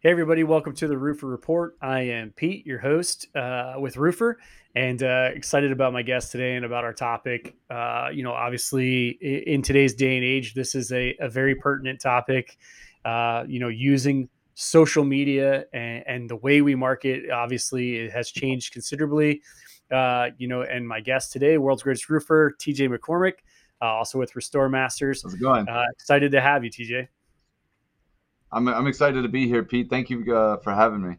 Hey, everybody, welcome to the Roofr Report. I am Pete, your host uh, with Roofr, and uh, excited about my guest today and about our topic. Uh, you know, obviously, in today's day and age, this is a, a very pertinent topic. Uh, you know, using social media and, and, the way we market, obviously, it has changed considerably. Uh, you know, and my guest today, world's greatest roofer, TJ McCormack, uh, also with Restore Masters. How's it going? excited to have you, TJ. I'm I'm excited to be here, Pete. Thank you uh, for having me.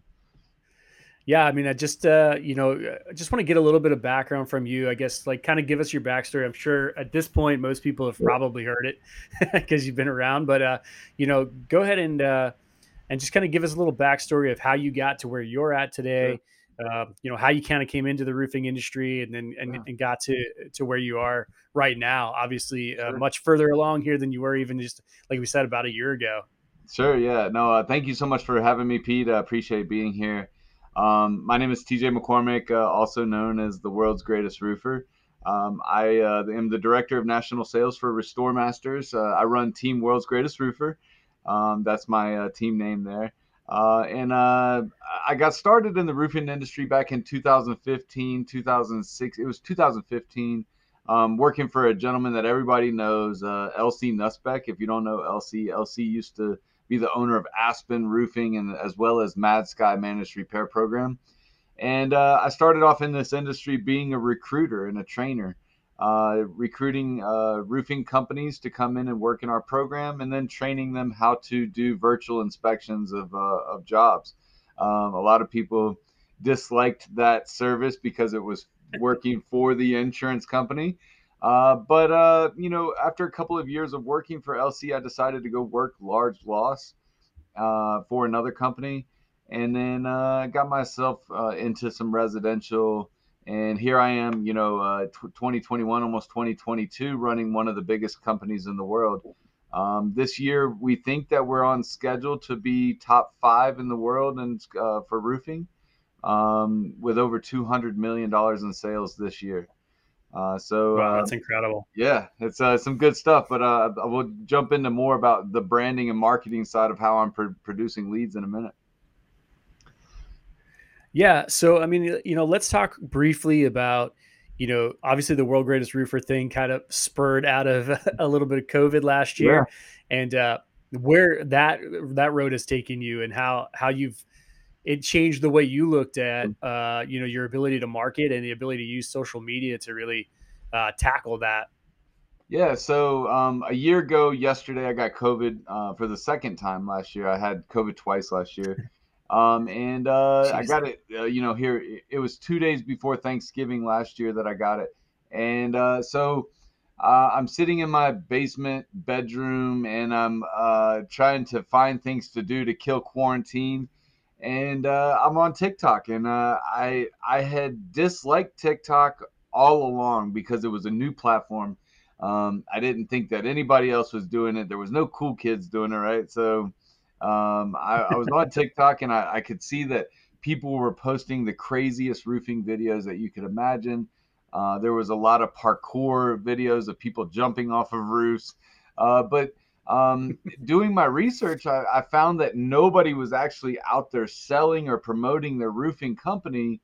Yeah, I mean, I just uh, you know, I just want to get a little bit of background from you. I guess like kind of give us your backstory. I'm sure at this point most people have probably heard it because you've been around, but uh, you know, go ahead and uh, and just kind of give us a little backstory of how you got to where you're at today. Sure. Uh, you know how you kind of came into the roofing industry and then and, yeah. and, got to to where you are right now. Obviously, uh, much further along here than you were even just like we said about a year ago. Sure. Yeah. No. Uh, thank you so much for having me, Pete. I appreciate being here. Um, my name is TJ McCormack, uh, also known as the world's greatest roofer. Um, I uh, am the director of national sales for Restore Masters. Uh, I run Team World's Greatest Roofer. Um, that's my uh, team name there. Uh, and I got started in the roofing industry back in 2015, 2006. It was 2015. Um, working for a gentleman that everybody knows, LC Nussbeck. If you don't know LC, LC used to be the owner of Aspen Roofing and as well as Mad Sky Managed Repair Program. And uh, I started off in this industry being a recruiter and a trainer, uh, recruiting uh, roofing companies to come in and work in our program, and then training them how to do virtual inspections of, uh, of jobs. Um, a lot of people disliked that service because it was working for the insurance company. Uh, but uh, you know, after a couple of years of working for LC, I decided to go work large loss uh, for another company, and then uh, got myself uh, into some residential. And here I am, you know, uh, t- 2021, almost 2022, running one of the biggest companies in the world. Um, this year, we think that we're on schedule to be top five in the world and for roofing, um, with over 200 million dollars in sales this year. Uh, so wow, that's uh, incredible. Yeah, it's uh, some good stuff. But uh, I will jump into more about the branding and marketing side of how I'm pr- producing leads in a minute. Yeah. So I mean, you know, let's talk briefly about you know, obviously the world greatest roofer thing kind of spurred out of a little bit of COVID last year, yeah. and uh, where that that road has taken you and how how you've it changed the way you looked at mm. uh, you know your ability to market and the ability to use social media to really uh, tackle that. Yeah so um, a year ago yesterday i got covid uh, for the second time last year. I had covid twice last year. Um, and uh, i got it uh, you know here it was two days before thanksgiving last year that i got it. And uh, so i'm sitting in my basement bedroom and i'm trying to find things to do to kill quarantine and uh, I'm on TikTok, and uh, I I had disliked TikTok all along because it was a new platform. Um, I didn't think that anybody else was doing it. There was no cool kids doing it, right? So um, I, I, was on TikTok, and I, I, could see that people were posting the craziest roofing videos that you could imagine. Uh, there was a lot of parkour videos of people jumping off of roofs, uh, but um, doing my research, I, I, found that nobody was actually out there selling or promoting their roofing company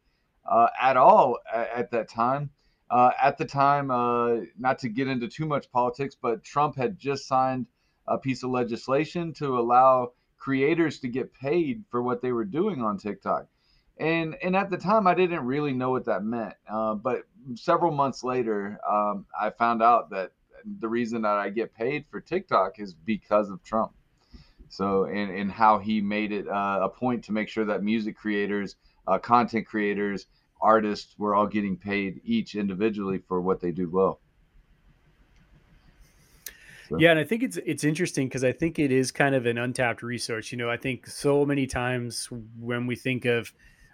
uh, at all at, at that time. Uh, at the time, uh, not to get into too much politics, but Trump had just signed a piece of legislation to allow creators to get paid for what they were doing on TikTok. And and at the time, I didn't really know what that meant. Uh, but several months later, um, I found out that the reason that I get paid for TikTok is because of Trump. So, and, and how he made it uh, a point to make sure that music creators, uh, content creators, artists were all getting paid each individually for what they do well. So. Yeah, and I think it's it's interesting because I think it is kind of an untapped resource. You know, I think so many times when we think of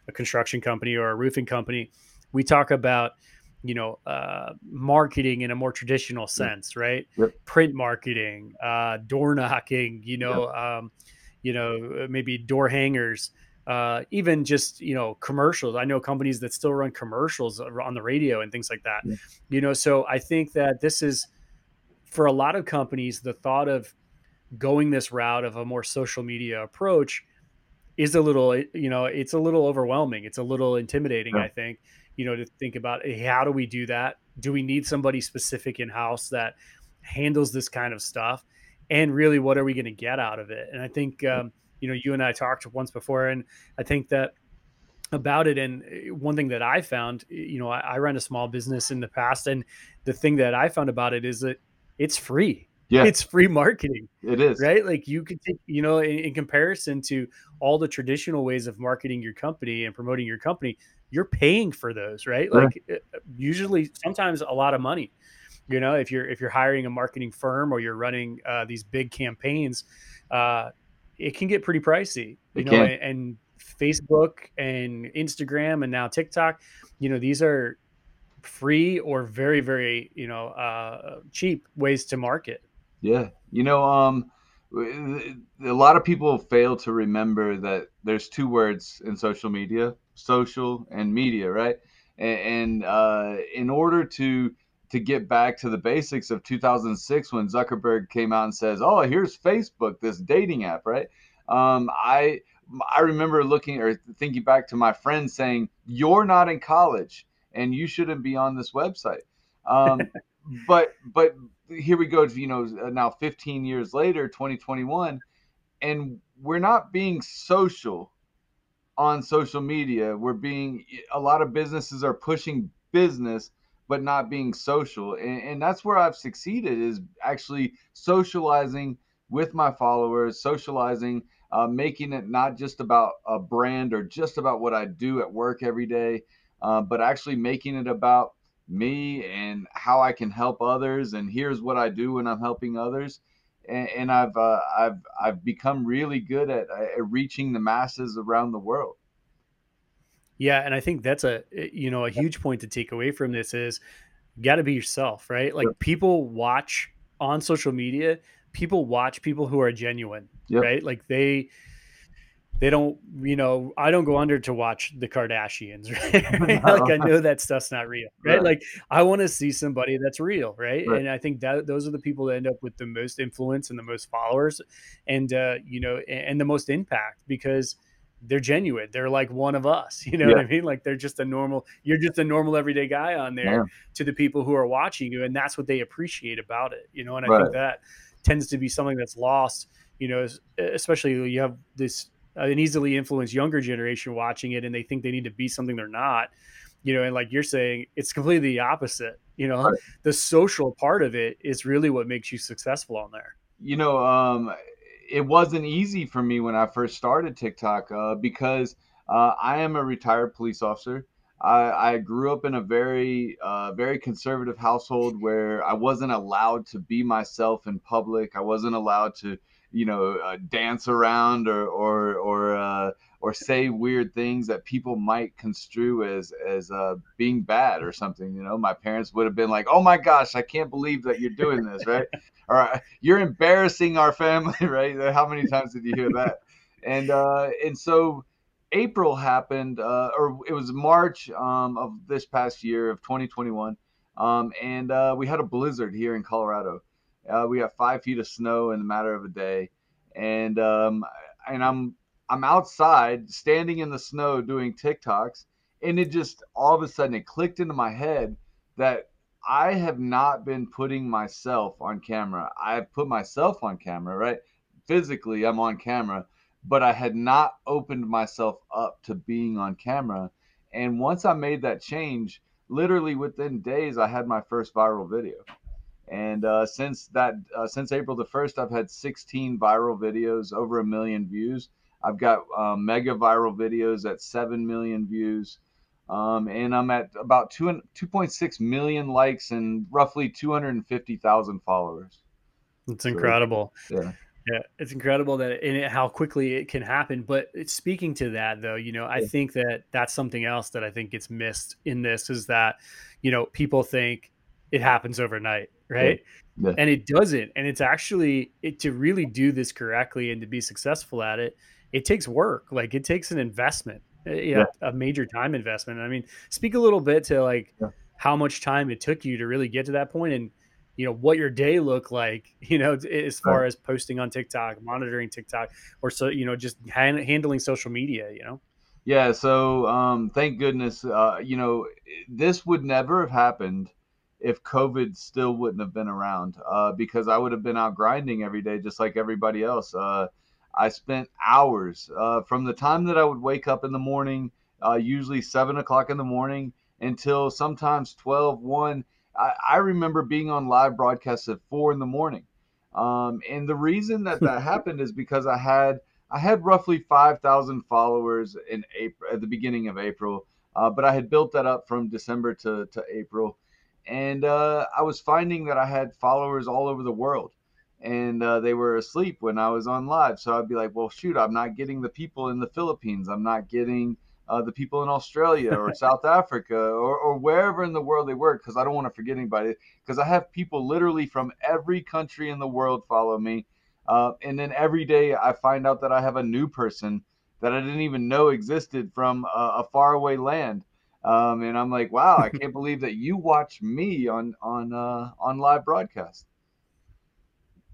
a construction company or a roofing company, we talk about you know uh, marketing in a more traditional sense right yep. print marketing uh, door knocking you know yep. um, you know maybe door hangers uh, even just you know commercials i know companies that still run commercials on the radio and things like that yep. you know so i think that this is for a lot of companies the thought of going this route of a more social media approach is a little, you know, it's a little overwhelming. It's a little intimidating, Yeah. I think, you know, to think about hey, how do we do that? Do we need somebody specific in house that handles this kind of stuff? And really, what are we going to get out of it? And I think, um, you know, you and I talked once before, and I think that about it. And uh, one thing that I found, you know, I, I ran a small business in the past, and the thing that I found about it is that it's free. Yeah, It's free marketing, it is. right? Like you could take, you know, in, in comparison to all the traditional ways of marketing your company and promoting your company, you're paying for those, right? Like uh, usually, sometimes a lot of money. You know, if you're if you're hiring a marketing firm or you're running uh, these big campaigns, uh, it can get pretty pricey. You It know, and, and Facebook and Instagram and now TikTok, you know, these are free or very very you know uh, cheap ways to market. Yeah, you know, um, a lot of people fail to remember that there's two words in social media: social and media, right? And, and uh, in order to to get back to the basics of 2006, when Zuckerberg came out and says, "Oh, here's Facebook, this dating app," right? Um, I I remember looking or thinking back to my friend saying, "You're not in college, and you shouldn't be on this website." Um, but but here we go to you know now 15 years later 2021 and we're not being social on social media. We're being a lot of businesses are pushing business but not being social. And, and that's where i've succeeded is actually socializing with my followers socializing uh, making it not just about a brand or just about what i do at work every day uh, but actually making it about me and how I can help others and here's what I do when I'm helping others and, and I've uh, I've I've become really good at, at reaching the masses around the world. Yeah, and I think that's a eh, you know a huge point to take away from this is you got to be yourself, right? Like Yep. people watch on social media, people watch people who are genuine, Yep. right? Like they they don't, you know, I don't go under to watch the Kardashians, right? like I know that stuff's not real, right? Right. Like I want to see somebody that's real, right? Right. And I think that those are the people that end up with the most influence and the most followers, and uh, you know, and, and the most impact because they're genuine. They're like one of us, you know what I mean? Like they're just a normal. You're just a normal everyday guy on there Yeah. to the people who are watching you, and that's what they appreciate about it, you know. And I Right. think that tends to be something that's lost, you know, especially you have this uh, an easily influenced younger generation watching it, and they think they need to be something they're not, you know. And like you're saying, it's completely the opposite. You know, Right. the social part of it is really what makes you successful on there. you know, um, it wasn't easy for me when I first started TikTok uh, because uh, I am a retired police officer. I, I grew up in a very, uh, very conservative household where I wasn't allowed to be myself in public. I wasn't allowed to, you know, uh, dance around or or or uh, or say weird things that people might construe as as uh, being bad or something. You know, my parents would have been like, "Oh my gosh, I can't believe that you're doing this," right? All right, you're embarrassing our family, right? How many times did you hear that? And uh, and so April happened, uh, or it was March um, of this past year of 2021, um, and uh, we had a blizzard here in Colorado. Uh, we got five feet of snow in the matter of a day, and um, and I'm I'm outside standing in the snow doing TikToks, and it just all of a sudden it clicked into my head that I have not been putting myself on camera. I've put myself on camera, right? Physically, I'm on camera, but I had not opened myself up to being on camera. And once I made that change, literally within days, I had my first viral video. And uh, since that, uh, since April the first, I've had 16 viral videos, over a million views. I've got uh, mega viral videos at seven million views, um, and I'm at about two 2.6 million likes and roughly 250,000 followers. It's So incredible. yeah, Yeah, it's incredible that and it, how quickly it can happen. But speaking to that, though, you know, I Yeah. think that that's something else that I think gets missed in this is that, you know, people think it happens overnight, right? yeah, And it doesn't. And it's actually it to really do this correctly and to be successful at it, it takes work. Like it takes an investment, uh, yeah, yeah, a major time investment. I mean, speak a little bit to like yeah. how much time it took you to really get to that point and you know what your day looked like you know as far right. as posting on tiktok monitoring tiktok or so you know just hand, handling social media you know yeah so um thank goodness uh you know this would never have happened if covid still wouldn't have been around uh because i would have been out grinding every day just like everybody else uh i spent hours uh from the time that i would wake up in the morning uh usually seven o'clock in the morning until sometimes 12 1 I, I remember being on live broadcasts at four in the morning. Um, and the reason that that happened is because I had I had roughly five thousand followers in April at the beginning of April, uh, but I had built that up from December to to April, and uh, I was finding that I had followers all over the world, and uh, they were asleep when I was on live. So I'd be like, well, shoot, I'm not getting the people in the Philippines. I'm not getting uh, the people in Australia or South Africa or, or wherever in the world they work, because I don't want to forget anybody. Because I have people literally from every country in the world follow me. Uh, and then every day I find out that I have a new person that I didn't even know existed from a, a faraway land. Um, and I'm like, wow, I can't believe that you watch me on on uh, on live broadcast.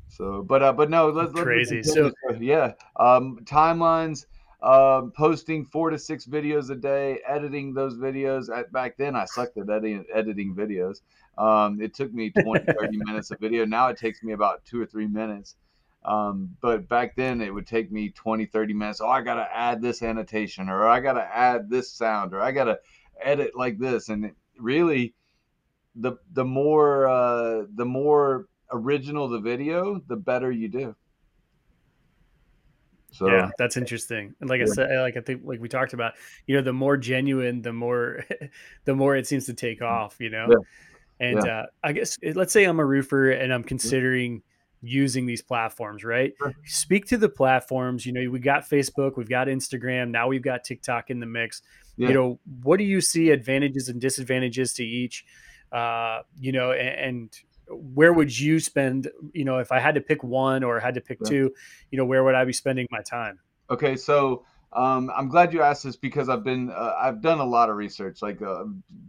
So, but uh, but no, let's, crazy. Let's, so yeah, um, timelines um, posting four to six videos a day, editing those videos. At, back then, I sucked at editing, editing videos. Um, it took me 20, 30 minutes of video. Now it takes me about two or three minutes. Um, but back then, it would take me 20, 30 minutes. Oh, I got to add this annotation, or I got to add this sound, or I got to edit like this. And really, the the more uh, the more original the video, the better you do. So yeah, that's interesting. And like yeah. I said, like I think like we talked about, you know, the more genuine, the more the more it seems to take mm. off, you know. Yeah. And yeah. Uh, I guess eh, let's say I'm a roofer and I'm considering using these platforms, right? Sure. Speak to the platforms. You know, we got Facebook, we've got Instagram, now we've got TikTok in the mix. You know, what do you see advantages and disadvantages to each? Uh, you know, and, and where would you spend you know if i had to pick one or had to pick yeah. two you know where would i be spending my time okay so um, i'm glad you asked this because i've been uh, i've done a lot of research like uh,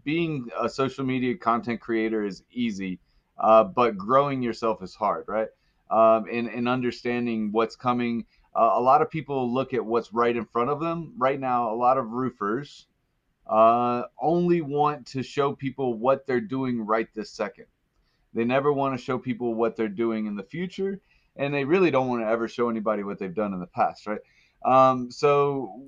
being a social media content creator is easy uh, but growing yourself is hard right um, and, and understanding what's coming uh, a lot of people look at what's right in front of them right now a lot of roofers uh, only want to show people what they're doing right this second they never want to show people what they're doing in the future, and they really don't want to ever show anybody what they've done in the past, right? Um, so,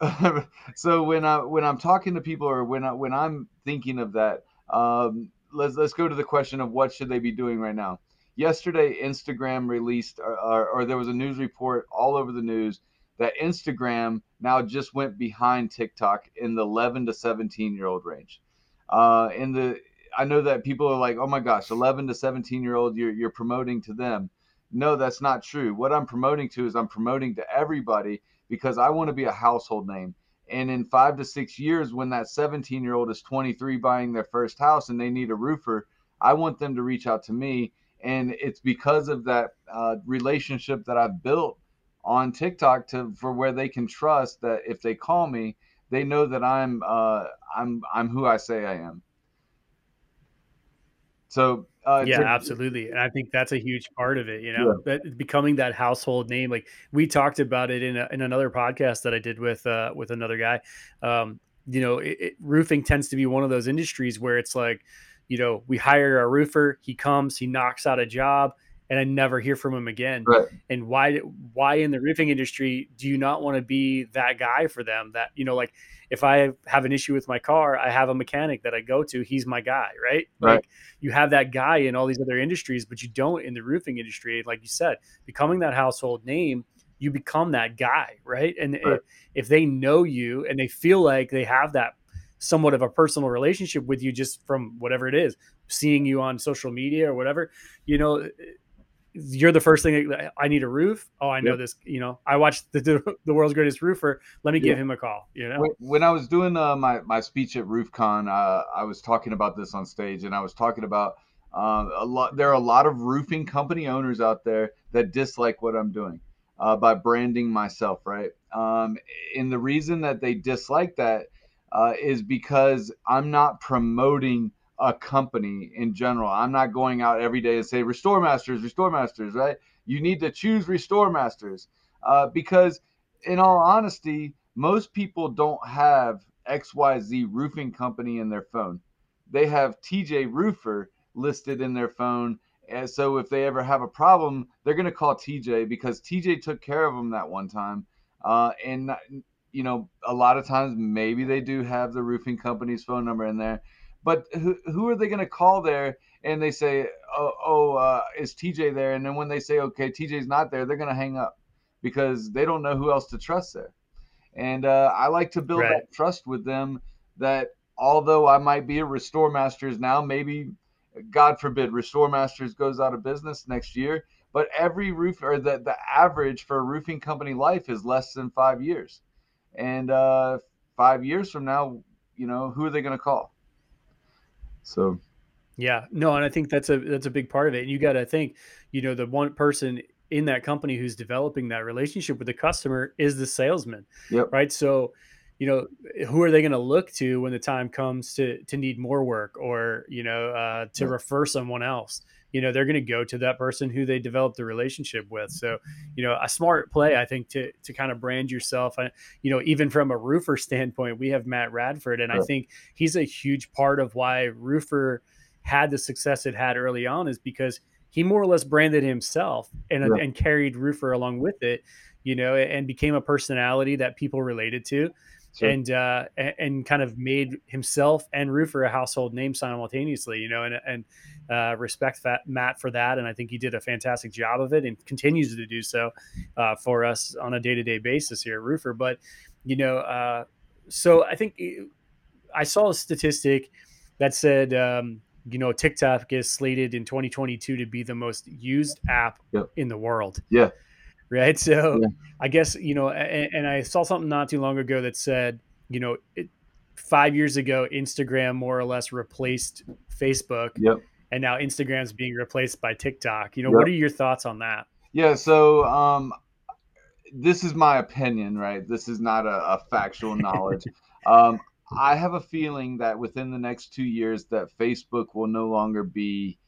so when I when I'm talking to people or when I when I'm thinking of that, um, let's let's go to the question of what should they be doing right now. Yesterday, Instagram released, or, or, or there was a news report all over the news that Instagram now just went behind TikTok in the 11 to 17 year old range. Uh, in the I know that people are like, oh my gosh, 11 to 17 year old, you're, you're promoting to them. No, that's not true. What I'm promoting to is I'm promoting to everybody because I want to be a household name. And in five to six years, when that 17 year old is 23 buying their first house and they need a roofer, I want them to reach out to me. And it's because of that uh, relationship that I've built on TikTok to for where they can trust that if they call me, they know that I'm uh, I'm I'm who I say I am. So uh, yeah, to, absolutely, and I think that's a huge part of it. You know, yeah. that becoming that household name. Like we talked about it in a, in another podcast that I did with uh, with another guy. Um, you know, it, it, roofing tends to be one of those industries where it's like, you know, we hire a roofer, he comes, he knocks out a job, and I never hear from him again. Right. And why why in the roofing industry do you not want to be that guy for them? That you know, like if I have an issue with my car, I have a mechanic that I go to. He's my guy, right? right? Like you have that guy in all these other industries, but you don't in the roofing industry. Like you said, becoming that household name, you become that guy, right? And right. If, if they know you and they feel like they have that somewhat of a personal relationship with you just from whatever it is, seeing you on social media or whatever, you know, you're the first thing I need a roof. Oh, I know yep. this. You know, I watched the, the world's greatest roofer. Let me give him a call. You know, when I was doing uh, my my speech at RoofCon, uh, I was talking about this on stage, and I was talking about uh, a lot. There are a lot of roofing company owners out there that dislike what I'm doing uh, by branding myself, right? Um, and the reason that they dislike that uh, is because I'm not promoting a company in general. I'm not going out every day and say restore masters, restore masters, right? You need to choose restore masters uh, because, in all honesty, most people don't have XYZ roofing company in their phone. They have TJ Roofer listed in their phone. And so if they ever have a problem, they're going to call TJ because TJ took care of them that one time. Uh, and, you know, a lot of times maybe they do have the roofing company's phone number in there. But who, who are they going to call there? And they say, oh, oh uh, is TJ there? And then when they say, okay, TJ's not there, they're going to hang up because they don't know who else to trust there. And uh, I like to build right. that trust with them that although I might be a Restore Masters now, maybe, God forbid, Restore Masters goes out of business next year. But every roof or the, the average for a roofing company life is less than five years. And uh, five years from now, you know, who are they going to call? So, yeah, no, and I think that's a that's a big part of it. And you got to think, you know, the one person in that company who's developing that relationship with the customer is the salesman, yep. right? So, you know, who are they going to look to when the time comes to to need more work or you know uh, to yep. refer someone else? You know, they're going to go to that person who they developed the relationship with. So, you know, a smart play, I think, to to kind of brand yourself. Uh, you know, even from a Roofr standpoint, we have Matt Radford, and I think he's a huge part of why Roofr had the success it had early on is because he more or less branded himself and, yeah. and carried Roofr along with it, you know, and became a personality that people related to. Sure. And uh, and kind of made himself and Roofr a household name simultaneously, you know, and and uh, respect Matt for that, and I think he did a fantastic job of it and continues to do so uh, for us on a day to day basis here at Roofr. But you know, uh, so I think I saw a statistic that said um, you know, TikTok is slated in 2022 to be the most used app in the world. Yeah. Right. So yeah. I guess, you know, and, and, I saw something not too long ago that said, you know, it, five years ago, Instagram more or less replaced Facebook. Yep. And now Instagram's being replaced by TikTok. You know, yep. what are your thoughts on that? Yeah. So, um, this is my opinion, right? This is not a, a factual knowledge. um, I have a feeling that within the next two years that Facebook will no longer be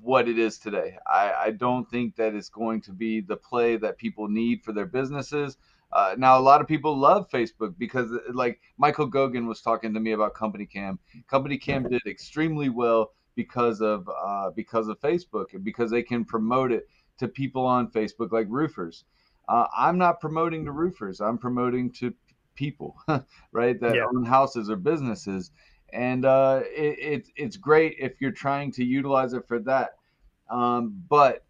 what it is today. I, I don't think that it's going to be the play that people need for their businesses. Uh, now, a lot of people love Facebook because, like Michael Gogan was talking to me about Company Cam. Company Cam did extremely well because of uh, because of Facebook and because they can promote it to people on Facebook, like roofers. Uh, I'm not promoting to roofers. I'm promoting to people, right? That yeah. own houses or businesses. And uh, it, it, it's great if you're trying to utilize it for that. Um, but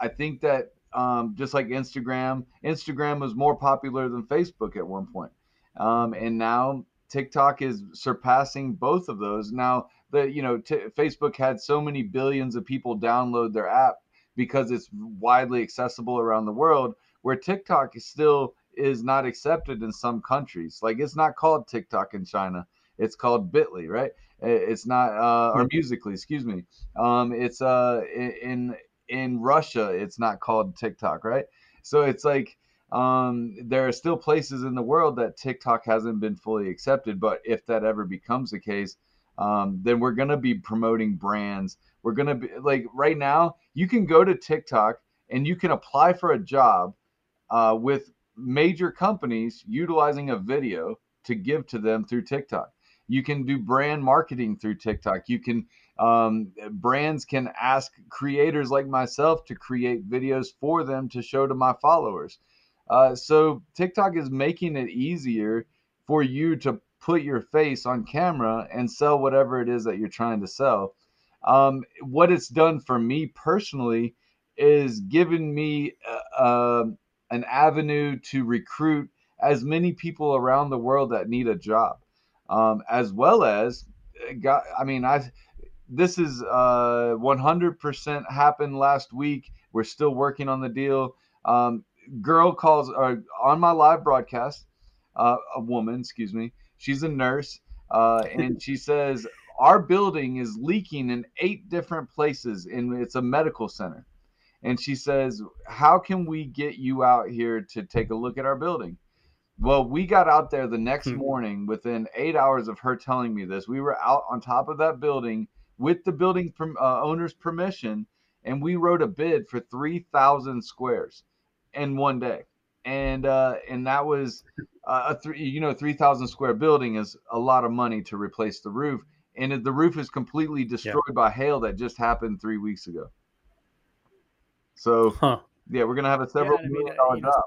I think that um, just like Instagram, Instagram was more popular than Facebook at one point. Um, and now TikTok is surpassing both of those. Now, the you know t- Facebook had so many billions of people download their app because it's widely accessible around the world, where TikTok is still is not accepted in some countries. Like it's not called TikTok in China. It's called Bitly, right? It's not uh, or Musical.ly, excuse me. Um, it's uh in in Russia, it's not called TikTok, right? So it's like um, there are still places in the world that TikTok hasn't been fully accepted. But if that ever becomes the case, um, then we're gonna be promoting brands. We're gonna be like right now, you can go to TikTok and you can apply for a job uh, with major companies utilizing a video to give to them through TikTok. You can do brand marketing through TikTok. You can um, brands can ask creators like myself to create videos for them to show to my followers. Uh, so TikTok is making it easier for you to put your face on camera and sell whatever it is that you're trying to sell. Um, what it's done for me personally is given me uh, uh, an avenue to recruit as many people around the world that need a job, um, as well as, uh, got, I mean, I this is uh, 100% happened last week. We're still working on the deal. Um, girl calls uh, on my live broadcast, uh, a woman, excuse me. She's a nurse, uh, and she says our building is leaking in eight different places, and it's a medical center and she says, How can we get you out here to take a look at our building? Well, we got out there the next hmm. morning within eight hours of her telling me this. We were out on top of that building with the building from uh, owner's permission, and we wrote a bid for three thousand squares in one day, and uh, and that was uh, a three you know three thousand square building is a lot of money to replace the roof, and the roof is completely destroyed yeah. by hail that just happened three weeks ago. So huh. yeah, we're gonna have a several yeah, million dollar job.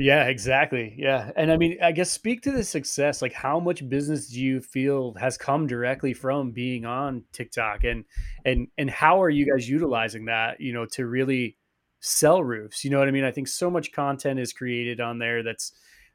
Yeah, exactly. Yeah. And I mean, I guess speak to the success. Like how much business do you feel has come directly from being on TikTok and and and how are you guys utilizing that, you know, to really sell roofs? You know what I mean? I think so much content is created on there that's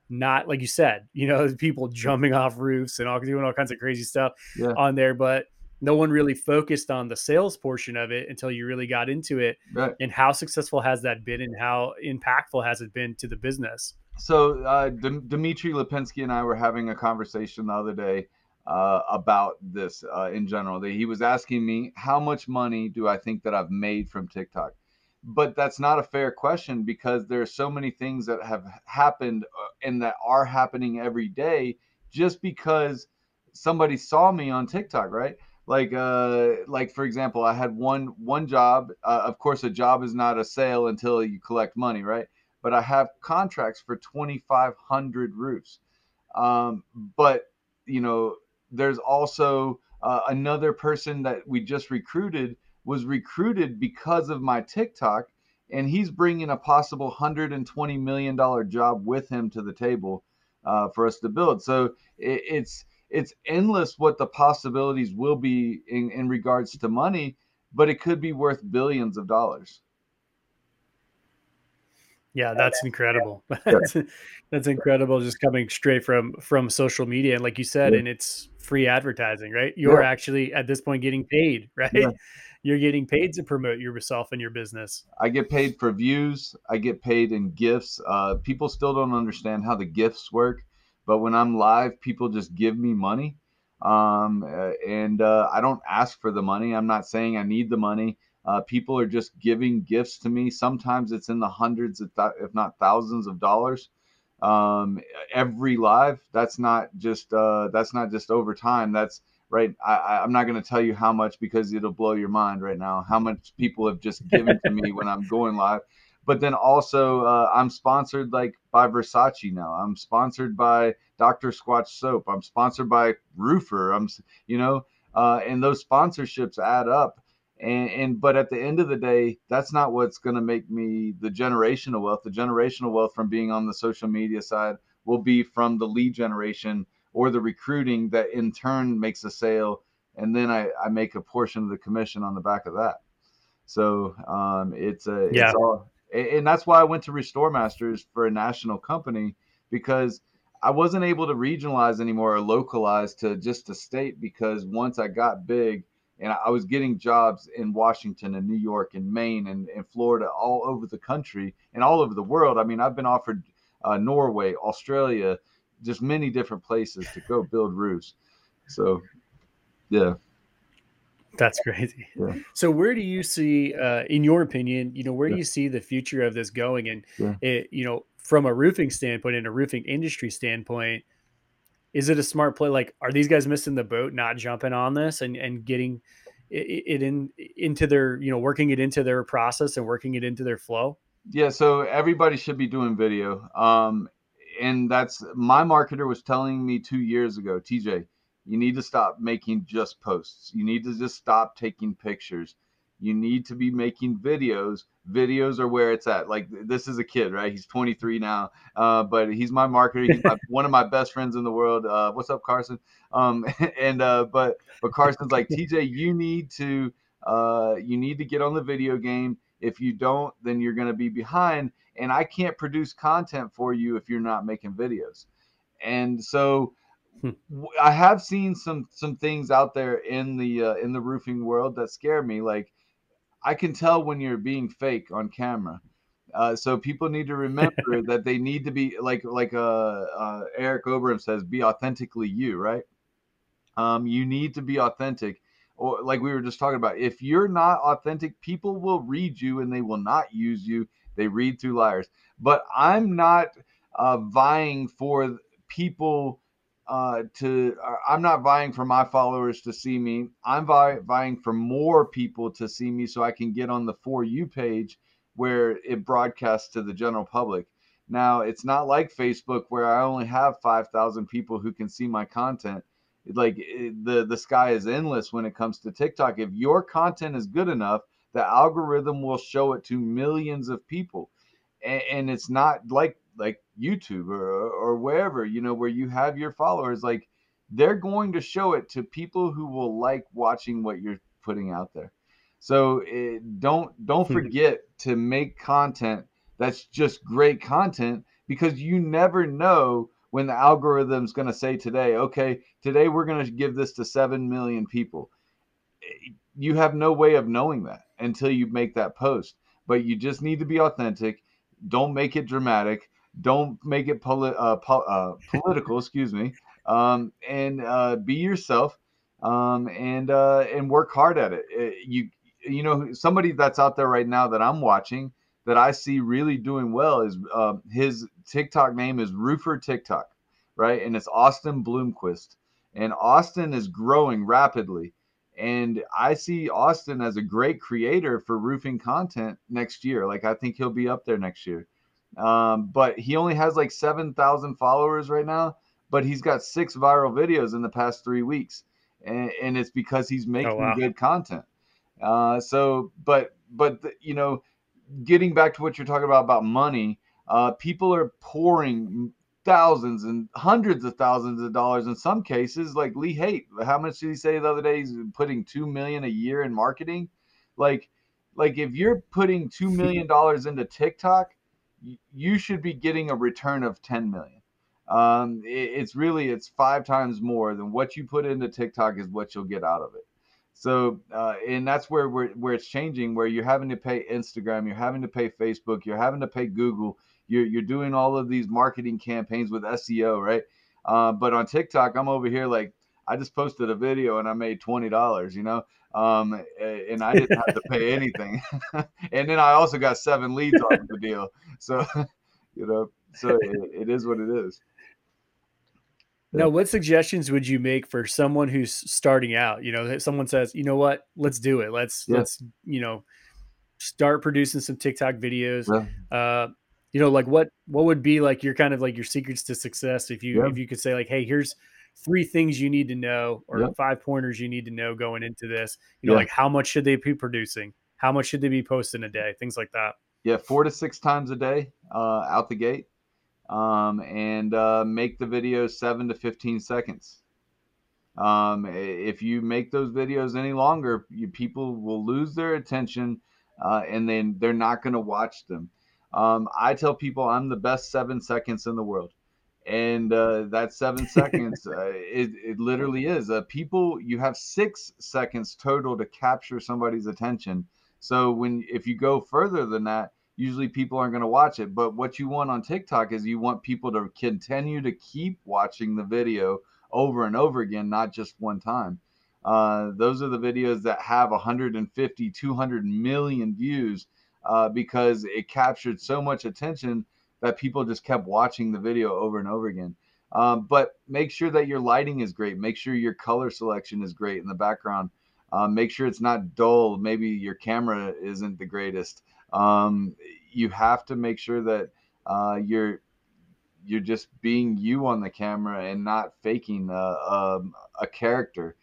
not like you said, you know, people jumping off roofs and all doing all kinds of crazy stuff yeah. on there, but no one really focused on the sales portion of it until you really got into it. Right. And how successful has that been and how impactful has it been to the business? So, uh, D- Dimitri Lipinski and I were having a conversation the other day uh, about this uh, in general. He was asking me, How much money do I think that I've made from TikTok? But that's not a fair question because there are so many things that have happened uh, and that are happening every day just because somebody saw me on TikTok, right? Like uh like for example i had one one job uh, of course a job is not a sale until you collect money right? But i have contracts for 2500 roofs. Um but you know there's also uh, another person that we just recruited was recruited because of my tiktok and he's bringing a possible 120 million dollar job with him to the table uh, for us to build. So it, it's it's endless what the possibilities will be in, in regards to money, but it could be worth billions of dollars. Yeah, that's incredible. That's, that's incredible. Just coming straight from from social media, and like you said, yeah. and it's free advertising, right? You're yeah. actually at this point getting paid, right? Yeah. You're getting paid to promote yourself and your business. I get paid for views. I get paid in gifts. Uh, people still don't understand how the gifts work. But when I'm live, people just give me money. Um, uh, and uh, I don't ask for the money. I'm not saying I need the money. Uh, people are just giving gifts to me. Sometimes it's in the hundreds, if not thousands of dollars. Um, every live. That's not just uh, that's not just over time. That's right. I, I'm not going to tell you how much because it'll blow your mind right now. How much people have just given to me when I'm going live but then also uh, I'm sponsored like by Versace now. I'm sponsored by Dr. Squatch soap. I'm sponsored by Roofr. I'm you know, uh, and those sponsorships add up. And, and but at the end of the day, that's not what's going to make me the generational wealth. The generational wealth from being on the social media side will be from the lead generation or the recruiting that in turn makes a sale, and then I, I make a portion of the commission on the back of that. So um, it's a yeah. it's all and that's why I went to Restore Masters for a national company because I wasn't able to regionalize anymore or localize to just a state because once I got big and I was getting jobs in Washington and New York and Maine and, and Florida all over the country and all over the world. I mean, I've been offered uh, Norway, Australia, just many different places to go build roofs. So, yeah. That's crazy. Yeah. So, where do you see, uh, in your opinion, you know, where yeah. do you see the future of this going? And yeah. it, you know, from a roofing standpoint and a roofing industry standpoint, is it a smart play? Like, are these guys missing the boat, not jumping on this and and getting it, in into their, you know, working it into their process and working it into their flow? Yeah. So everybody should be doing video. Um, and that's my marketer was telling me two years ago, TJ you need to stop making just posts. You need to just stop taking pictures. You need to be making videos. Videos are where it's at. Like this is a kid, right? He's 23 now, uh, but he's my marketer. He's my, one of my best friends in the world. Uh, what's up, Carson? Um, and uh, but but Carson's like TJ. You need to uh, you need to get on the video game. If you don't, then you're going to be behind. And I can't produce content for you if you're not making videos. And so Hmm. I have seen some some things out there in the uh, in the roofing world that scare me. Like I can tell when you're being fake on camera. Uh, so people need to remember that they need to be like like uh, uh, Eric Oberon says, be authentically you, right? Um, you need to be authentic, or like we were just talking about. If you're not authentic, people will read you and they will not use you. They read through liars. But I'm not uh, vying for people uh, to uh, I'm not vying for my followers to see me. I'm vi- vying for more people to see me so I can get on the for you page where it broadcasts to the general public. Now, it's not like Facebook where I only have 5,000 people who can see my content. Like it, the the sky is endless when it comes to TikTok. If your content is good enough, the algorithm will show it to millions of people. And, and it's not like like YouTube or, or wherever, you know, where you have your followers, like they're going to show it to people who will like watching what you're putting out there. So it, eh, don't don't hmm. forget to make content that's just great content because you never know when the algorithm's going to say today, okay, today we're going to give this to 7 million people. Eh, you have no way of knowing that until you make that post. But you just need to be authentic. Don't make it dramatic don't make it poli- uh, po- uh, political, excuse me, um, and uh, be yourself um, and uh, and work hard at it. it. You you know somebody that's out there right now that I'm watching that I see really doing well is um, his TikTok name is Roofer TikTok, right? And it's Austin Bloomquist, and Austin is growing rapidly. And I see Austin as a great creator for roofing content next year. Like I think he'll be up there next year. Um, but he only has like 7,000 followers right now, but he's got six viral videos in the past three weeks. And, and it's because he's oh, making oh, wow. good content. Uh, so, but, but, the, you know, getting back to what you're talking about, about money, uh, people are pouring thousands and hundreds of thousands of dollars in some cases like lee haight how much did he say the other day he's putting two million a year in marketing like like if you're putting two million dollars into tiktok you should be getting a return of 10 million. Um, it, it's really it's five times more than what you put into TikTok is what you'll get out of it. So, uh, and that's where where where it's changing, where you're having to pay Instagram, you're having to pay Facebook, you're having to pay Google, you're you're doing all of these marketing campaigns with SEO, right? Uh, but on TikTok, I'm over here like I just posted a video and I made twenty dollars, you know, um, and I didn't have to pay anything. and then I also got seven leads off the deal. So, you know, so it, it is what it is. Now, what suggestions would you make for someone who's starting out? You know, someone says, "You know what? Let's do it. Let's yeah. let's you know start producing some TikTok videos." Yeah. Uh, you know, like what what would be like your kind of like your secrets to success if you yeah. if you could say like, "Hey, here's three things you need to know or yep. five pointers you need to know going into this. You know, yeah. like how much should they be producing? How much should they be posting a day? Things like that. Yeah, four to six times a day uh, out the gate. Um, and uh, make the videos seven to 15 seconds. Um, if you make those videos any longer, you, people will lose their attention uh, and then they're not going to watch them. Um, I tell people I'm the best seven seconds in the world and uh, that seven seconds uh, it, it literally is. Uh, people you have six seconds total to capture somebody's attention. So when if you go further than that usually people aren't going to watch it. But what you want on tiktok is you want people to continue to keep watching the video over and over again not just one time. Uh, those are the videos that have 150 200 million views uh, because it captured so much attention that people just kept watching the video over and over again. Um, but make sure that your lighting is great. Make sure your color selection is great in the background. Um, make sure it's not dull. Maybe your camera isn't the greatest. Um, you have to make sure that uh, you're you're just being you on the camera and not faking a, a, um, a character.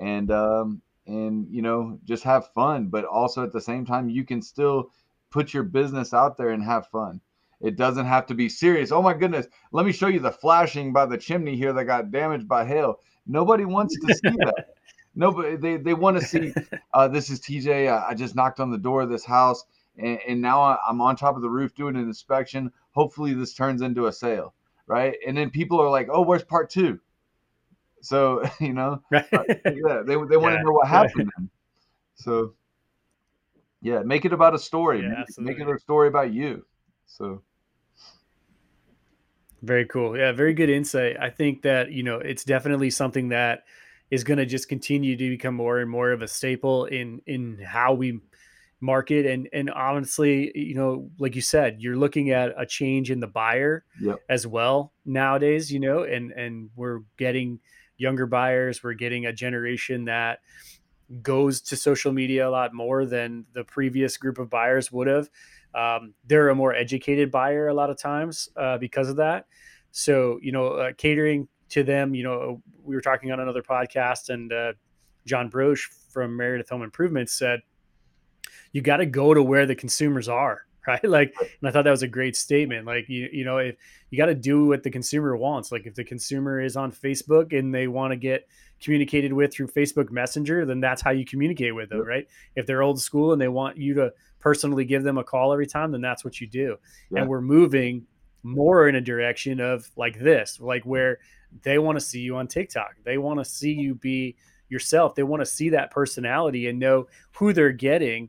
And um, and you know just have fun, but also at the same time you can still put your business out there and have fun. It doesn't have to be serious. Oh my goodness, let me show you the flashing by the chimney here that got damaged by hail. Nobody wants to see that. Nobody, they, they want to see uh, this is TJ. I, I, just knocked on the door of this house and, and now I'm on top of the roof doing an inspection. Hopefully, this turns into a sale, right? And then people are like, oh, where's part two? So, you know, right. uh, yeah, they, they want to yeah, know what happened. Right. So, yeah, make it about a story. Yeah, make, make it a story about you. So, very cool. Yeah, very good insight. I think that, you know, it's definitely something that is going to just continue to become more and more of a staple in in how we market and and honestly, you know, like you said, you're looking at a change in the buyer yep. as well. nowadays, you know, and and we're getting younger buyers. We're getting a generation that goes to social media a lot more than the previous group of buyers would have. Um, they're a more educated buyer a lot of times uh, because of that. So, you know, uh, catering to them, you know, we were talking on another podcast, and uh, John Broche from Meredith Home Improvements said, you got to go to where the consumers are right? Like and i thought that was a great statement. Like you, you know if you got to do what the consumer wants. Like if the consumer is on facebook and they want to get communicated with through facebook messenger then that's how you communicate with them right? If they're old school and they want you to personally give them a call every time then that's what you do yeah. and we're moving more in a direction of like this like where they want to see you on tiktok they want to see you be yourself they want to see that personality and know who they're getting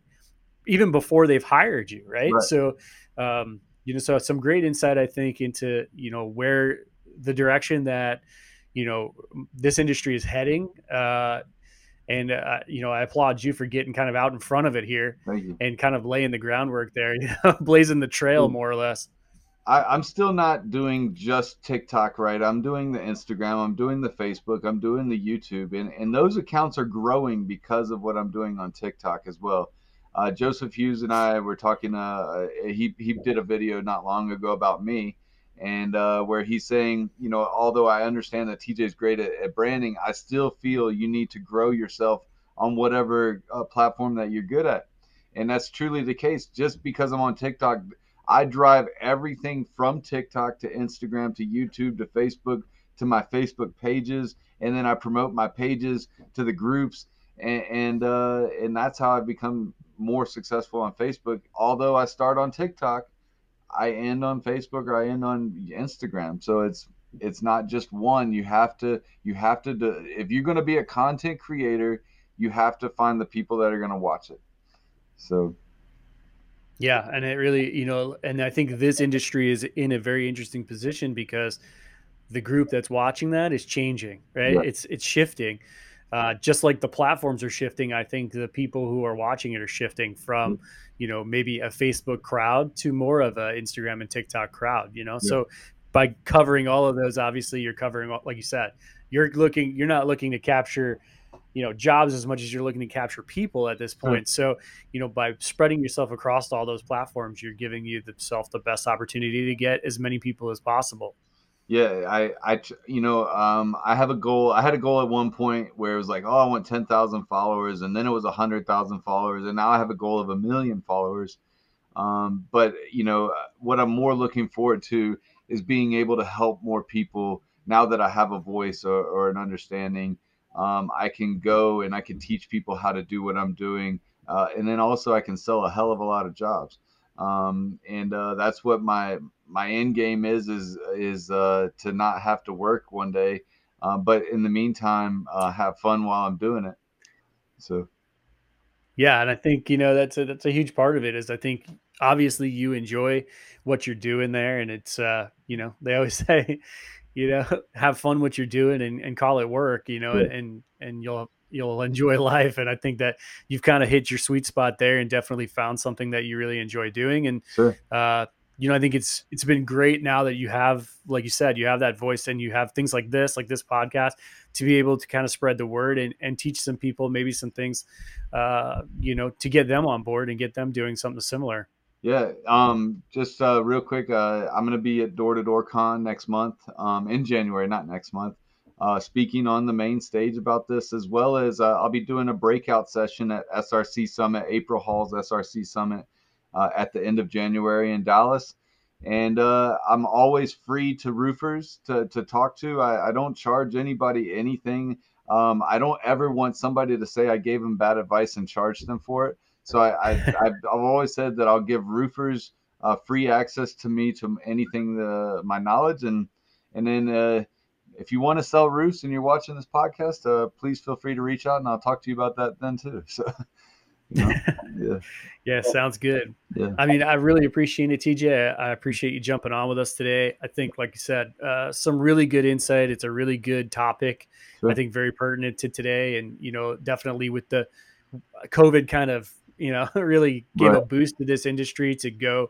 even before they've hired you, right? right. So, um, you know, so some great insight, I think, into you know where the direction that you know this industry is heading. Uh, and uh, you know, I applaud you for getting kind of out in front of it here and kind of laying the groundwork there, you know, blazing the trail more or less. I, am still not doing just TikTok, right? I'm doing the Instagram, I'm doing the Facebook, I'm doing the YouTube, and, and those accounts are growing because of what I'm doing on TikTok as well. Uh, Joseph Hughes and I were talking. Uh, he he did a video not long ago about me, and uh, where he's saying, you know, although I understand that TJ is great at, at, branding, I still feel you need to grow yourself on whatever uh, platform that you're good at, and that's truly the case. Just because I'm on TikTok, I drive everything from TikTok to Instagram to YouTube to Facebook to my Facebook pages, and then I promote my pages to the groups, and and, uh, and that's how I've become more successful on Facebook. Although I start on TikTok, I end on Facebook or I end on Instagram. So it's it's not just one. You have to you have to do, if you're going to be a content creator, you have to find the people that are going to watch it. So yeah, and it really, you know, and I think this industry is in a very interesting position because the group that's watching that is changing, right? Yeah. It's it's shifting uh, just like the platforms are shifting, I think the people who are watching it are shifting from, mm-hmm. you know, maybe a Facebook crowd to more of a Instagram and TikTok crowd. You know, yeah. so by covering all of those, obviously you're covering, like you said, you're looking, you're not looking to capture, you know, jobs as much as you're looking to capture people at this point. So, you know, by spreading yourself across all those platforms, you're giving you yourself the best opportunity to get as many people as possible. Yeah, I, I, you know, um, I have a goal. I had a goal at one point where it was like, oh, I want ten thousand followers, and then it was a hundred thousand followers, and now I have a goal of a million followers. Um, but you know, what I'm more looking forward to is being able to help more people now that I have a voice or, or an understanding. Um, I can go and I can teach people how to do what I'm doing, uh, and then also I can sell a hell of a lot of jobs. Um, and uh, that's what my my end game is is is uh, to not have to work one day, uh, but in the meantime, uh, have fun while I'm doing it. So, yeah, and I think you know that's a that's a huge part of it. Is I think obviously you enjoy what you're doing there, and it's uh you know they always say, you know, have fun what you're doing and, and call it work, you know, yeah. and and you'll you'll enjoy life and i think that you've kind of hit your sweet spot there and definitely found something that you really enjoy doing and sure. uh, you know, I think it's it's been great now that you have, like you said, you have that voice and you have things like this, like this podcast, to be able to kind of spread the word and, and teach some people maybe some things, uh, you know, to get them on board and get them doing something similar. Yeah. Um, just uh, real quick, uh, I'm going to be at Door to Door Con next month, um, in January, not next month, uh, speaking on the main stage about this, as well as uh, I'll be doing a breakout session at SRC Summit, April Hall's SRC Summit uh, at the end of January in Dallas. And uh, I'm always free to roofers to, to talk to. I, I don't charge anybody anything. Um, I don't ever want somebody to say I gave them bad advice and charge them for it. So I, I, have always said that I'll give roofers uh, free access to me to anything the, my knowledge. And, and then uh, if you want to sell roofs and you're watching this podcast, uh, please feel free to reach out and I'll talk to you about that then too. So yeah. yeah, sounds good. Yeah. I mean, I really appreciate it, TJ. I appreciate you jumping on with us today. I think, like you said, uh, some really good insight. It's a really good topic. Sure. I think very pertinent to today, and you know, definitely with the COVID kind of, you know, really gave right. a boost to this industry to go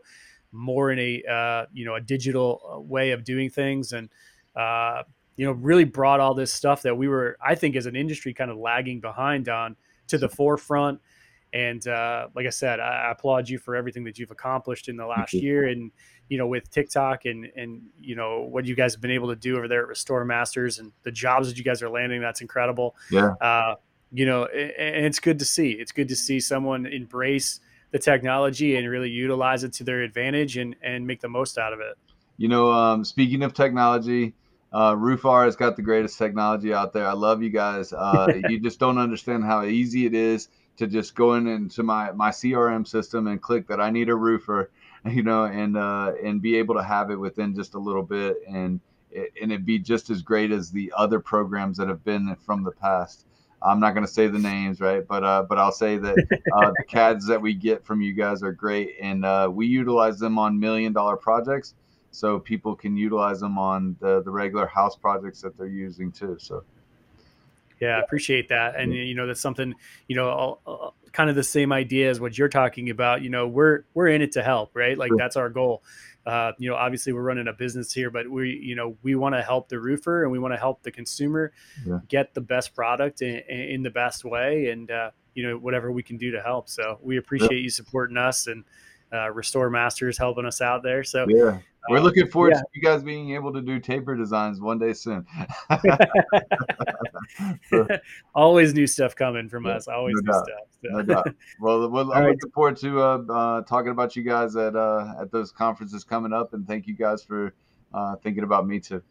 more in a uh, you know a digital uh, way of doing things and uh, you know really brought all this stuff that we were I think as an industry kind of lagging behind on to the forefront. And uh, like I said, I, applaud you for everything that you've accomplished in the last year, and you know with TikTok and and you know what you guys have been able to do over there at Restore Masters and the jobs that you guys are landing. That's incredible. Yeah. Uh, you know, and it's good to see. It's good to see someone embrace the technology and really utilize it to their advantage and and make the most out of it. You know, um, speaking of technology, uh, Roofr has got the greatest technology out there. I love you guys. Uh, you just don't understand how easy it is to just go in into my my CRM system and click that I need a roofer, you know, and uh, and be able to have it within just a little bit, and and it be just as great as the other programs that have been from the past. I'm not going to say the names, right? But uh, but I'll say that uh, the CADs that we get from you guys are great, and uh, we utilize them on million dollar projects, so people can utilize them on the the regular house projects that they're using too. So. Yeah, I appreciate that, and you know that's something you know, uh, kind of the same idea as what you're talking about. You know, we're we're in it to help, right? Like that's our goal. Uh, you know, obviously we're running a business here, but we, you know, we want to help the roofer and we want to help the consumer yeah. get the best product in, in, the best way, and uh, you know, whatever we can do to help. So we appreciate yeah. you supporting us and uh, Restore Masters helping us out there. So yeah, we're um, looking forward yeah. to you guys being able to do taper designs one day soon. Always new stuff coming from yeah, us. Always no new doubt. stuff. So. No doubt. Well, well I'm right. looking forward to uh, uh, talking about you guys at uh, at those conferences coming up, and thank you guys for uh, thinking about me too.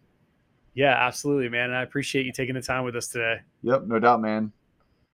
Yeah, absolutely, man. And I appreciate you taking the time with us today. Yep, no doubt, man.